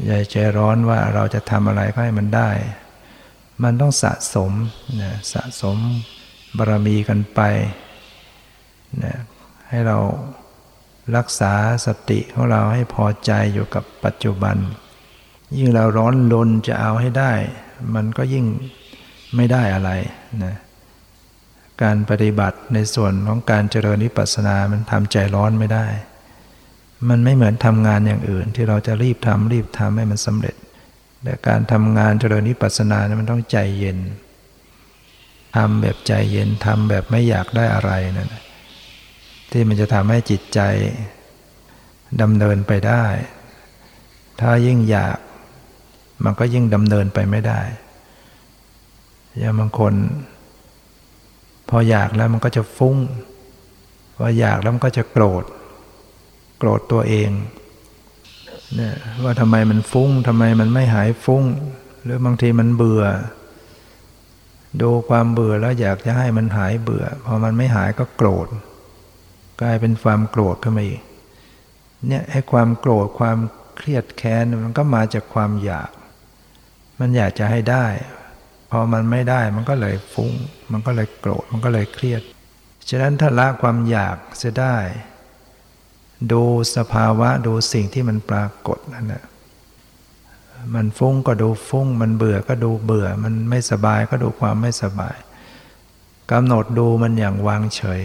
อย่าใจร้อนว่าเราจะทำอะไรก็ให้มันได้ มันต้องสะสมนะสะสมบารมีกันไป นะให้เรารักษาสติของเราให้พอใจอยู่กับปัจจุบัน ยิ่งเราร้อนรนจะเอาให้ได้ มันก็ยิ่งไม่ได้อะไรนะการปฏิบัติในส่วนของการเจริญนิพพานามันทำใจร้อนไม่ได้ มันไม่เหมือนทำงานอย่างอื่น ที่เราจะรีบทำรีบทำให้มันสำเร็จ แต่การทำงานเจริญนิพพานาเนี่ยมันต้องใจเย็นทำแบบใจเย็นทำแบบไม่อยากได้อะไรนั่น ที่มันจะทำให้จิตใจดำเนินไปได้ ถ้ายิ่งอยาก มันก็ยิ่งดำเนินไปไม่ได้อย่างบางคน พออยากแล้วมันก็จะฟุ้ง พออยากแล้วมันก็จะโกรธ โกรธตัวเองเนี่ยว่าทำไมมันฟุ้งทำไมมันไม่หายฟุ้ง หรือบางทีมันเบื่อ ดูความเบื่อแล้วอยากจะให้มันหายเบื่อ พอมันไม่หายก็โกรธ กลายเป็นความโกรธขึ้นมาอีกเนี่ยให้ความโกรธความเครียดแค้นมันก็มาจากความอยาก มันอยากจะให้ได้ พอมันไม่ได้มันก็เลยฟุง้ง มันก็เลยโกรธมันก็เลยเครียด ฉะนั้นถ้าละความอยากจะได้ ดูสภาวะดูสิ่งที่มันปรากฏนั่นแหละมันฟุ้งก็ดูฟุ้ง มันเบื่อก็ดูเบื่อ มันไม่สบายก็ดูความไม่สบายกำหนดดูมันอย่างวางเฉย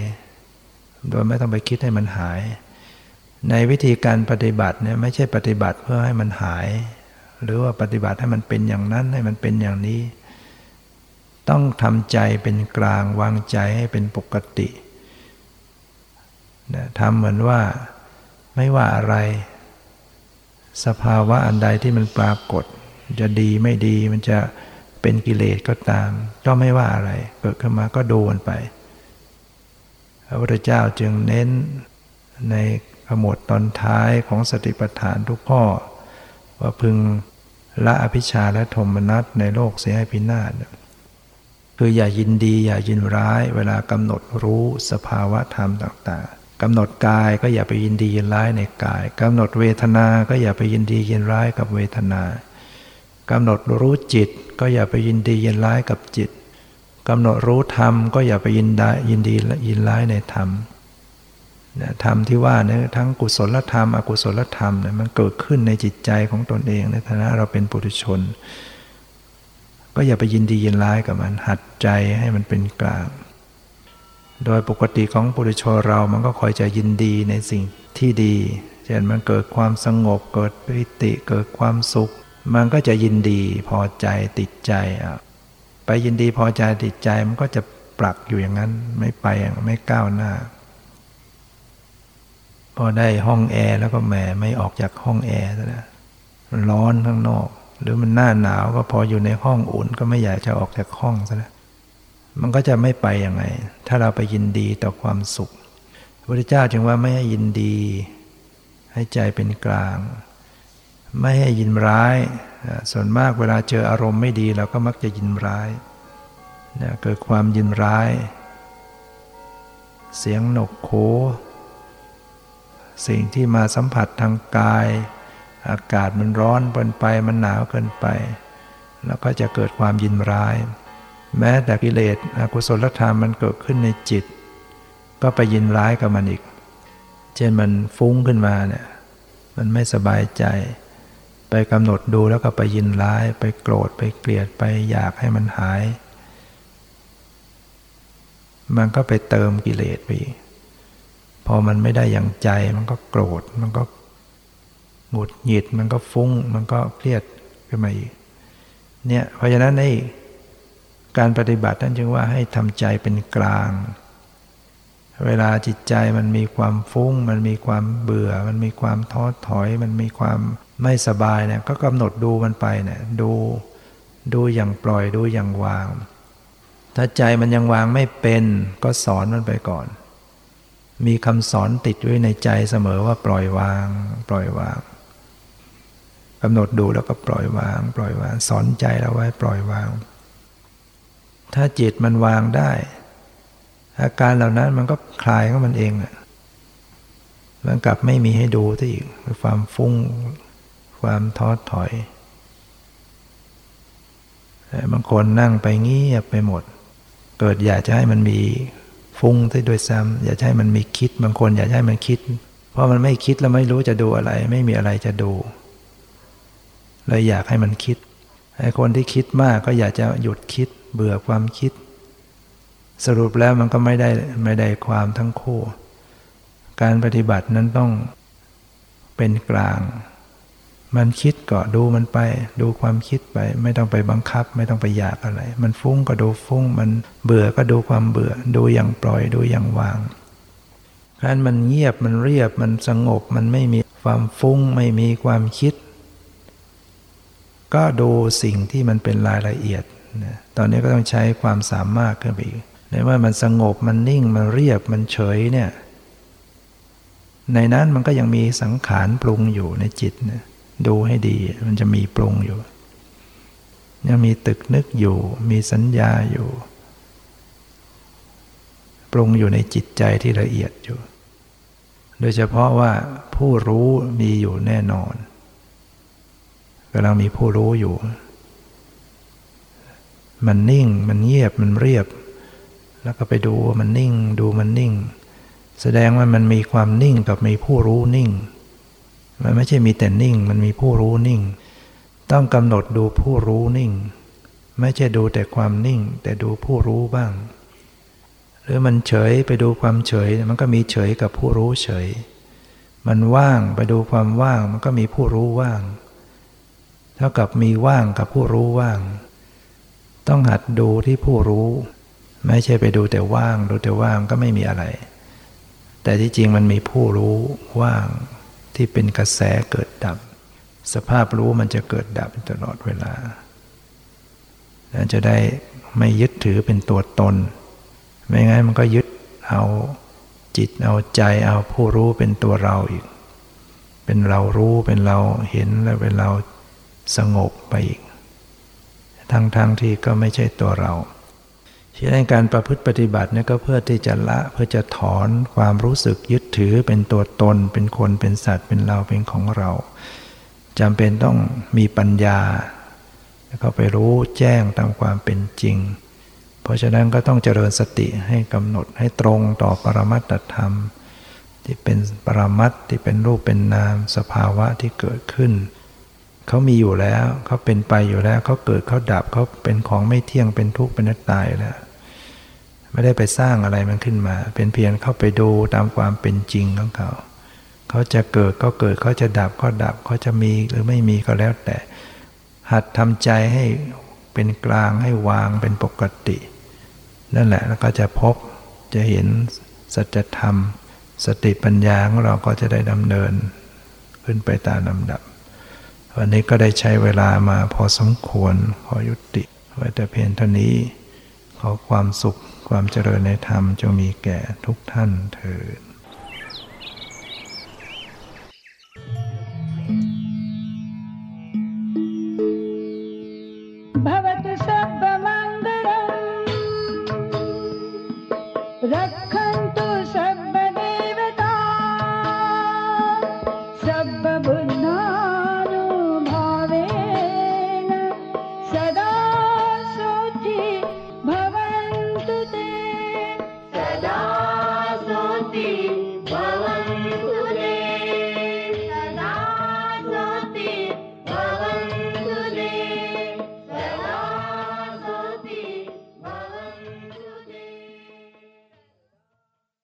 โดยไม่ต้องไปคิดให้มันหาย ในวิธีการปฏิบัติเนี่ยไม่ใช่ปฏิบัติเพื่อให้มันหาย หรือว่าปฏิบัติให้มันเป็นอย่างนั้นให้มันเป็นอย่างนี้ ต้องทำใจเป็นกลางวางใจให้เป็นปกติทำเหมือนว่าไม่ว่าอะไร สภาวะอันใดที่มันปรากฏ จะดีไม่ดีมันจะเป็นกิเลสก็ตาม ก็ไม่ว่าอะไร เกิดขึ้นมาก็ดูมันไป พระพุทธเจ้าจึงเน้นในขมวดตอนท้ายของสติปัฏฐานทุกข้อ ว่าพึงละอภิชาและโทมนัสในโลกเสียให้พินาศคืออย่ายินดีอย่ายินร้ายเวลากำหนดรู้สภาวะธรรมต่างๆกำหนดกายก็อย่าไปยินดียินร้ายในกายกำหนดเวทนา ก็อย่าไปยินดียินร้ายกับเวทนากำหนดรู้จิตก็อย่าไปยินดียินร้ายกับจิต กำหนดรู้ธรรมก็อย่าไปยินดายินดียินร้ายในธรรมธรรมที่ว่าเนี่ยทั้งกุศลธรรม อกุศลธรรมเนี่ยมันเกิดขึ้นในจิตใจของตนเองในฐานะเราเป็นปุถุชน ก็อย่าไปยินดียินร้ายกับมัน หัดใจให้มันเป็นกลาง โดยปกติของปุถุชนเรามันก็คอยจะยินดีในสิ่งที่ดีเช่นมันเกิดความสงบเกิดปิติเกิดความสุข มันก็จะยินดีพอใจติดใจอะ ไปยินดีพอใจติดใจมันก็จะปรักอยู่อย่างนั้น ไม่ไปไม่ก้าวหน้า พอได้ห้องแอร์แล้วก็แหมไม่ออกจากห้องแอร์แล้วร้อนข้างนอก หรือมันหน้าหนาวก็พออยู่ในห้องอุ่นก็ไม่อยากจะออกจากห้องซะแล้วมันก็จะไม่ไปยังไง ถ้าเราไปยินดีต่อความสุขพระพุทธเจ้าจึงว่าไม่ให้ยินดี ให้ใจเป็นกลาง ไม่ให้ยินร้าย ส่วนมากเวลาเจออารมณ์ไม่ดีเราก็มักจะยินร้ายเกิดความยินร้าย เสียงหนกโคสิ่งที่มาสัมผัสทางกาย อากาศมันร้อนเกินไปมันหนาวเกินไป แล้วก็จะเกิดความยินร้าย แม้แต่กิเลสอกุศลธรรมมันเกิดขึ้นในจิต ก็ไปยินร้ายกับมันอีก เช่นมันฟุ้งขึ้นมาเนี่ยมันไม่สบายใจ ไปกำหนดดูแล้วก็ไปยินร้าย ไปโกรธไปเกลียดไปอยากให้มันหาย มันก็ไปเติมกิเลสไปพอมันไม่ได้อย่างใจมันก็โกรธมันก็หงุดหงิดมันก็ฟุ้ง มันก็เครียดขึ้นมาอีกเนี่ยเพราะฉะนั้นในการปฏิบัติท่านจึงว่าให้ทำใจเป็นกลาง เวลาจิตใจมันมีความฟุ้ง มันมีความเบื่อ มันมีความท้อถอย มันมีความ ไม่สบายเนี่ยก็กำหนดดูมันไปเนี่ยดูดูอย่างปล่อยดูอย่างวาง ถ้าใจมันยังวางไม่เป็น ก็สอนมันไปก่อน มีคำสอนติดไว้ในใจเสมอว่าปล่อยวาง ปล่อยวางกำหนดดูแล้วก็ปล่อยวาง ปล่อยวาง สอนใจเราไว้ปล่อยวาง ถ้าจิตมันวางได้ อาการเหล่านั้นมันก็คลายของมันเองมันกลับไม่มีให้ดูที่อีกความฟุ้ง ความท้อถอยบางคนนั่งไปเงียบไปหมด เกิดอยากจะให้มันมีฟุ้งที่ด้วยซ้ำอยากให้มันมีคิด บางคนอยากให้มันคิด เพราะมันไม่คิดแล้วไม่รู้จะดูอะไร ไม่มีอะไรจะดูเลยอยากให้มันคิดไอ้คนที่คิดมากก็อยากจะหยุดคิด เบื่อความคิด สรุปแล้วมันก็ไม่ได้ไม่ได้ความทั้งคู่ การปฏิบัตินั้นต้องเป็นกลาง มันคิดก็ดูมันไป ดูความคิดไป ไม่ต้องไปบังคับ ไม่ต้องไปอยากอะไร มันฟุ้งก็ดูฟุ้ง มันเบื่อก็ดูความเบื่อ ดูอย่างปล่อยดูอย่างวางการมันเงียบมันเรียบมันสงบมันไม่มีความฟุ้งไม่มีความคิด ก็ดูสิ่งที่มันเป็นรายละเอียดนะตอนนี้ก็ต้องใช้ความสามารถขึ้นไปอีกในว่ามันสงบมันนิ่งมันเรียบมันเฉยเนี่ยในนั้นมันก็ยังมีสังขารปรุงอยู่ในจิตเนะ ดูให้ดี มันจะมีปรุงอยู่ยังมีตึกนึกอยู่ มีสัญญาอยู่ ปรุงอยู่ในจิตใจที่ละเอียดอยู่ โดยเฉพาะว่าผู้รู้มีอยู่แน่นอนกำลังมีผู้รู้อยู่ มันนิ่ง มันเงียบ มันเรียบ แล้วก็ไปดูมันนิ่ง ดูมันนิ่ง แสดงว่ามันมีความนิ่งกับมีผู้รู้นิ่ง มันไม่ใช่มีแต่นิ่ง มันมีผู้รู้นิ่ง ต้องกำหนดดูผู้รู้นิ่ง ไม่ใช่ดูแต่ความนิ่ง แต่ดูผู้รู้บ้าง หรือมันเฉยไปดูความเฉย มันก็มีเฉยกับผู้รู้เฉย มันว่างไปดูความว่าง มันก็มีผู้รู้ว่าง เท่ากับมีว่างกับผู้รู้ว่าง ต้องหัดดูที่ผู้รู้ ไม่ใช่ไปดูแต่ว่าง ดูแต่ว่างก็ไม่มีอะไร แต่ที่จริงมันมีผู้รู้ว่าง ที่เป็นกระแสเกิดดับ สภาพรู้มันจะเกิดดับตลอดเวลาจะได้ไม่ยึดถือเป็นตัวตน ไม่งั้นมันก็ยึดเอาจิตเอาใจเอาผู้รู้เป็นตัวเราอีก เป็นเรารู้เป็นเราเห็นแล้วเป็นเราสงบไปอีก ทั้งๆทที่ก็ไม่ใช่ตัวเรา ฉะนั้นการประพฤติปฏิบัติเนี่ยก็เพื่อที่จะละเพื่อจะถอนความรู้สึกยึดถือเป็นตัวตน เป็นคนเป็นสัตว์เป็นเราเป็นของเราจำเป็นต้องมีปัญญา แล้วก็ไปรู้แจ้งตามความเป็นจริง เพราะฉะนั้นก็ต้องเจริญสติให้กำหนดให้ตรงต่อปรมัตถธรรม ที่เป็นปรมัตที่เป็นรูปเป็นนามสภาวะที่เกิดขึ้นเขามีอยู่แล้วเขาเป็นไปอยู่แล้วเขาเกิดเขาดับเขาเป็นของไม่เที่ยงเป็นทุกข์เป็นนักตายแล้ว ไม่ได้ไปสร้างอะไรมันขึ้นมา เป็นเพียงเข้าไปดูตามความเป็นจริงของเขา เขาจะเกิดก็เกิดเขาจะดับก็ดับเขาจะมีหรือไม่มีก็แล้วแต่ หัดทำใจให้เป็นกลางให้วางเป็นปกติ นั่นแหละแล้วก็จะพบจะเห็นสัจธรรม สติปัญญาของเราก็จะได้ดำเนิน ขึ้นไปตามลำดับ วันนี้ก็ได้ใช้เวลามาพอสมควรขอยุติไว้แต่เพียงเท่านี้ ขอความสุข ความเจริญในธรรมจงมีแก่ทุกท่านเถิด